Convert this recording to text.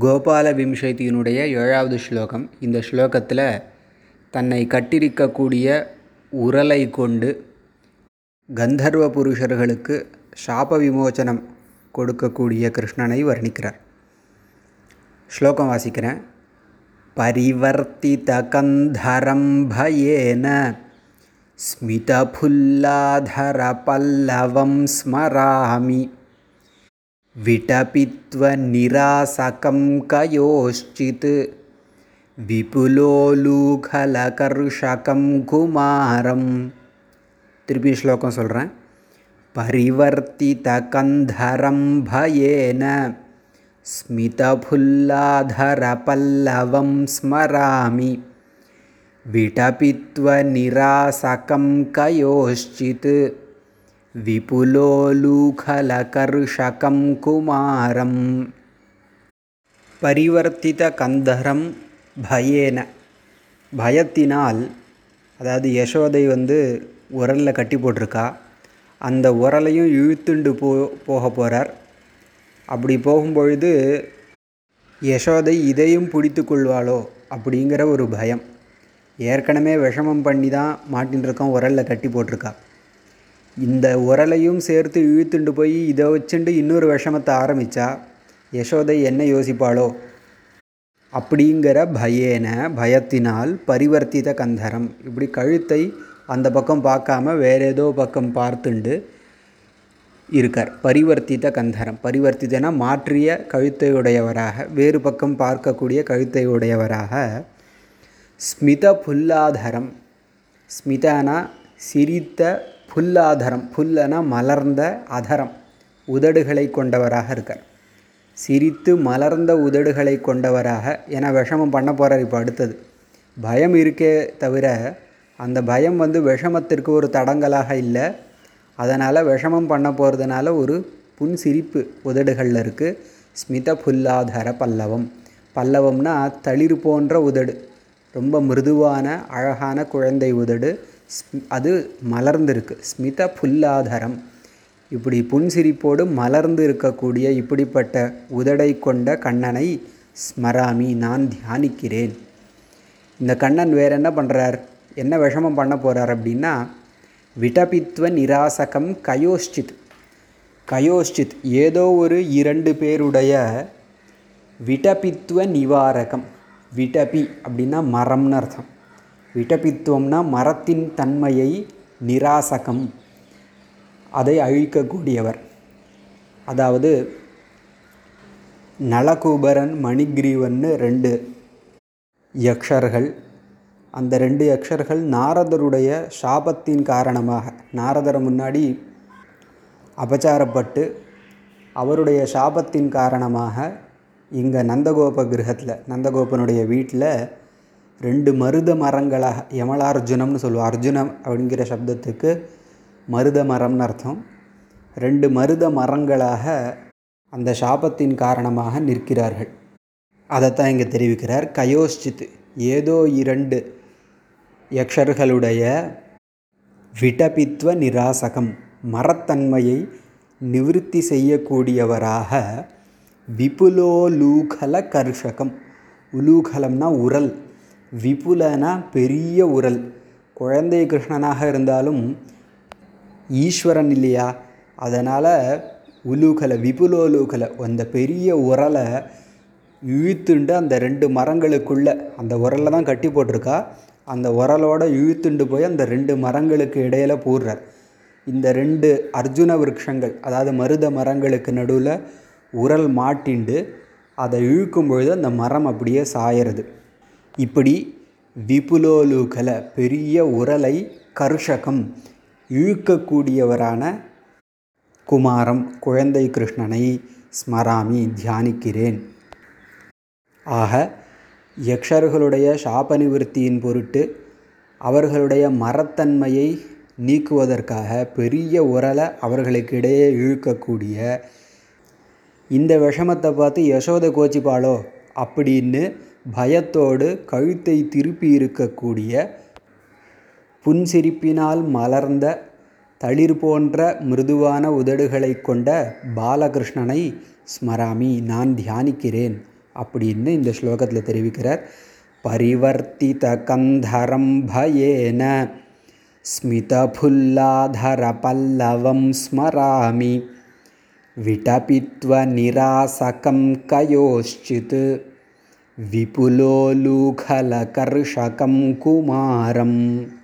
கோபால விம்சைத்தியினுடைய ஏழாவது ஸ்லோகம். இந்த ஸ்லோகத்தில் தன்னை கட்டிருக்கக்கூடிய உரலை கொண்டு கந்தர்வ புருஷர்களுக்கு சாப விமோச்சனம் கொடுக்கக்கூடிய கிருஷ்ணனை வர்ணிக்கிறார். ஸ்லோகம் வாசிக்கிறேன். பரிவர்த்தித பயேன ஸ்மிதபுல்லாதர பல்லவம் ஸ்மராமி विटपित्वनिरासकं कयोश्चित् विपुलोलूखलकर्षकं कुमारं திருப்பி ஸ்லோகம் சொல்கிறேன் परिवर्तितकन्धरं भयेन स्मितफुल्लाधरपल्लवं स्मरामि विटपित्वनिरासकं कयोश्चित् விபுலோலூகலகர்ஷகம் குமாரம் பரிவர்த்தித கந்தரம் பயேன பயத்தினால் அதாவது யசோதை வந்து உரலில் கட்டி போட்டிருக்கா. அந்த உரலையும் இழுத்துண்டு போ போக போகிறார் அப்படி போகும்பொழுது யசோதை இதையும் பிடித்து கொள்வாளோ அப்படிங்கிற ஒரு பயம். ஏற்கனவே விஷமம் பண்ணி தான் மாட்டின்னு இருக்கோம் உரலில் கட்டி போட்டிருக்கா. இந்த உரலையும் சேர்த்து இழுத்துண்டு போய் இதை வச்சுண்டு இன்னொரு விஷமத்தை ஆரம்பித்தா யசோதை என்ன யோசிப்பாளோ? அப்படிங்கிற பயேன பயத்தினால் பரிவர்த்தித கந்தரம். இப்படி கழுத்தை அந்த பக்கம் பார்க்காம வேற ஏதோ பக்கம் பார்த்துண்டு இருக்கார். பரிவர்த்தித கந்தரம். பரிவர்த்திதனா மாற்றிய கழுத்தை உடையவராக வேறு பக்கம் பார்க்கக்கூடிய கழுத்தை உடையவராக ஸ்மித புல்லாதரம். ஸ்மிதானா சிரித்த புல்லாதரம் புல்லனா மலர்ந்த அதரம் உதடுகளை கொண்டவராக இருக்கார். சிரித்து மலர்ந்த உதடுகளை கொண்டவராக ஏன்னா விஷமம் பண்ண போகிறார் இப்போ அடுத்தது. பயம் இருக்கே தவிர அந்த பயம் வந்து விஷமத்திற்கு ஒரு தடங்கலாக இல்லை. அதனால் விஷமம் பண்ண போகிறதுனால ஒரு புன் சிரிப்பு உதடுகளில் இருக்குது ஸ்மித புல்லாதர பல்லவம். பல்லவம்னா தளிர் போன்ற உதடு. ரொம்ப மிருதுவான அழகான குழந்தை உதடு. அது மலர்ந்திருக்கு. ஸ்மித புல்லாதரம். இப்படி புன்சிரிப்போடு மலர்ந்து இருக்கக்கூடிய இப்படிப்பட்ட உதடை கொண்ட கண்ணனை ஸ்மராமி நான் தியானிக்கிறேன். இந்த கண்ணன் வேற என்ன பண்ணுறார் என்ன விஷமம் பண்ண போகிறார் அப்படின்னா விடபித்வ நிராசகம் கயோஷ்சித். கயோஷ்சித் ஏதோ ஒரு இரண்டு பேருடைய விடபித்வ நிவாரகம். விடபி அப்படின்னா மரம்னு அர்த்தம். விடபித்துவம்னா மரத்தின் தன்மையை நிராசகம். அதை அழிக்கக்கூடியவர். அதாவது நலகூபரன் மணிகிரீவன்னு ரெண்டு யக்ஷர்கள். அந்த ரெண்டு யக்ஷர்கள் நாரதருடைய சாபத்தின் காரணமாக நாரதர் முன்னாடி அபச்சாரப்பட்டு அவருடைய சாபத்தின் காரணமாக இங்கே நந்தகோப கிரகத்தில் நந்தகோபனுடைய வீட்டில் ரெண்டு மருத மரங்களாக யமலார்ஜுனம்னு சொல்லுவோம். அர்ஜுனம் அப்படிங்கிற சப்தத்துக்கு மருத மரம்னு அர்த்தம். ரெண்டு மருத மரங்களாக அந்த சாபத்தின் காரணமாக நிற்கிறார்கள். அதைத்தான் இங்கே தெரிவிக்கிறார். கயோஷித்து ஏதோ இரண்டு யக்ஷர்களுடைய விடபித்வ நிராசகம் மரத்தன்மையை நிவிருத்தி செய்யக்கூடியவராக விபுலோலூகல கர்ஷகம். உலூகலம்னா உரல். விபுலனா பெரிய உரல். குழந்தை கிருஷ்ணனாக இருந்தாலும் ஈஸ்வரன் இல்லையா? அதனால் உலூகலை விபுலோலூகலை அந்த பெரிய உரலை இழுத்துண்டு அந்த ரெண்டு மரங்களுக்குள்ளே அந்த உரலை தான் கட்டி போட்டிருக்கா? அந்த உரலோட இழுத்துண்டு போய் அந்த ரெண்டு மரங்களுக்கு இடையில போடுறார். இந்த ரெண்டு அர்ஜுன விரக்ஷங்கள் அதாவது மருத மரங்களுக்கு நடுவில் உரல் மாட்டிண்டு அதை இழுக்கும் பொழுது அந்த மரம் அப்படியே சாயறது. இப்படி விபுலோலுகல பெரிய உரலை கர்ஷகம் இழுக்கக்கூடியவரான குமாரம் குழந்தை கிருஷ்ணனை ஸ்மராமி தியானிக்கிறேன். ஆக யக்ஷர்களுடைய சாப நிவர்த்தியின் பொருட்டு அவர்களுடைய மரத்தன்மையை நீக்குவதற்காக பெரிய உரலை அவர்களுக்கிடையே இழுக்கக்கூடிய இந்த விஷமத்தை பார்த்து யசோத கோச்சிப்பாளோ? அப்படின்னு பயத்தோடு கழுத்தை திருப்பியிருக்கக்கூடிய புன்சிரிப்பினால் மலர்ந்த தளிர் போன்ற மிருதுவான உதடுகளைக் கொண்ட பாலகிருஷ்ணனை ஸ்மராமி நான் தியானிக்கிறேன் அப்படின்னு இந்த ஸ்லோகத்தில் தெரிவிக்கிறார். பரிவர்த்தித கந்தரம் பயேன ஸ்மிதபுல்லாதர பல்லவம் ஸ்மராமி விடபித்வ நிராசகம் கயோஷித்து विपुलोलूखलकर्षकं कुमारम्।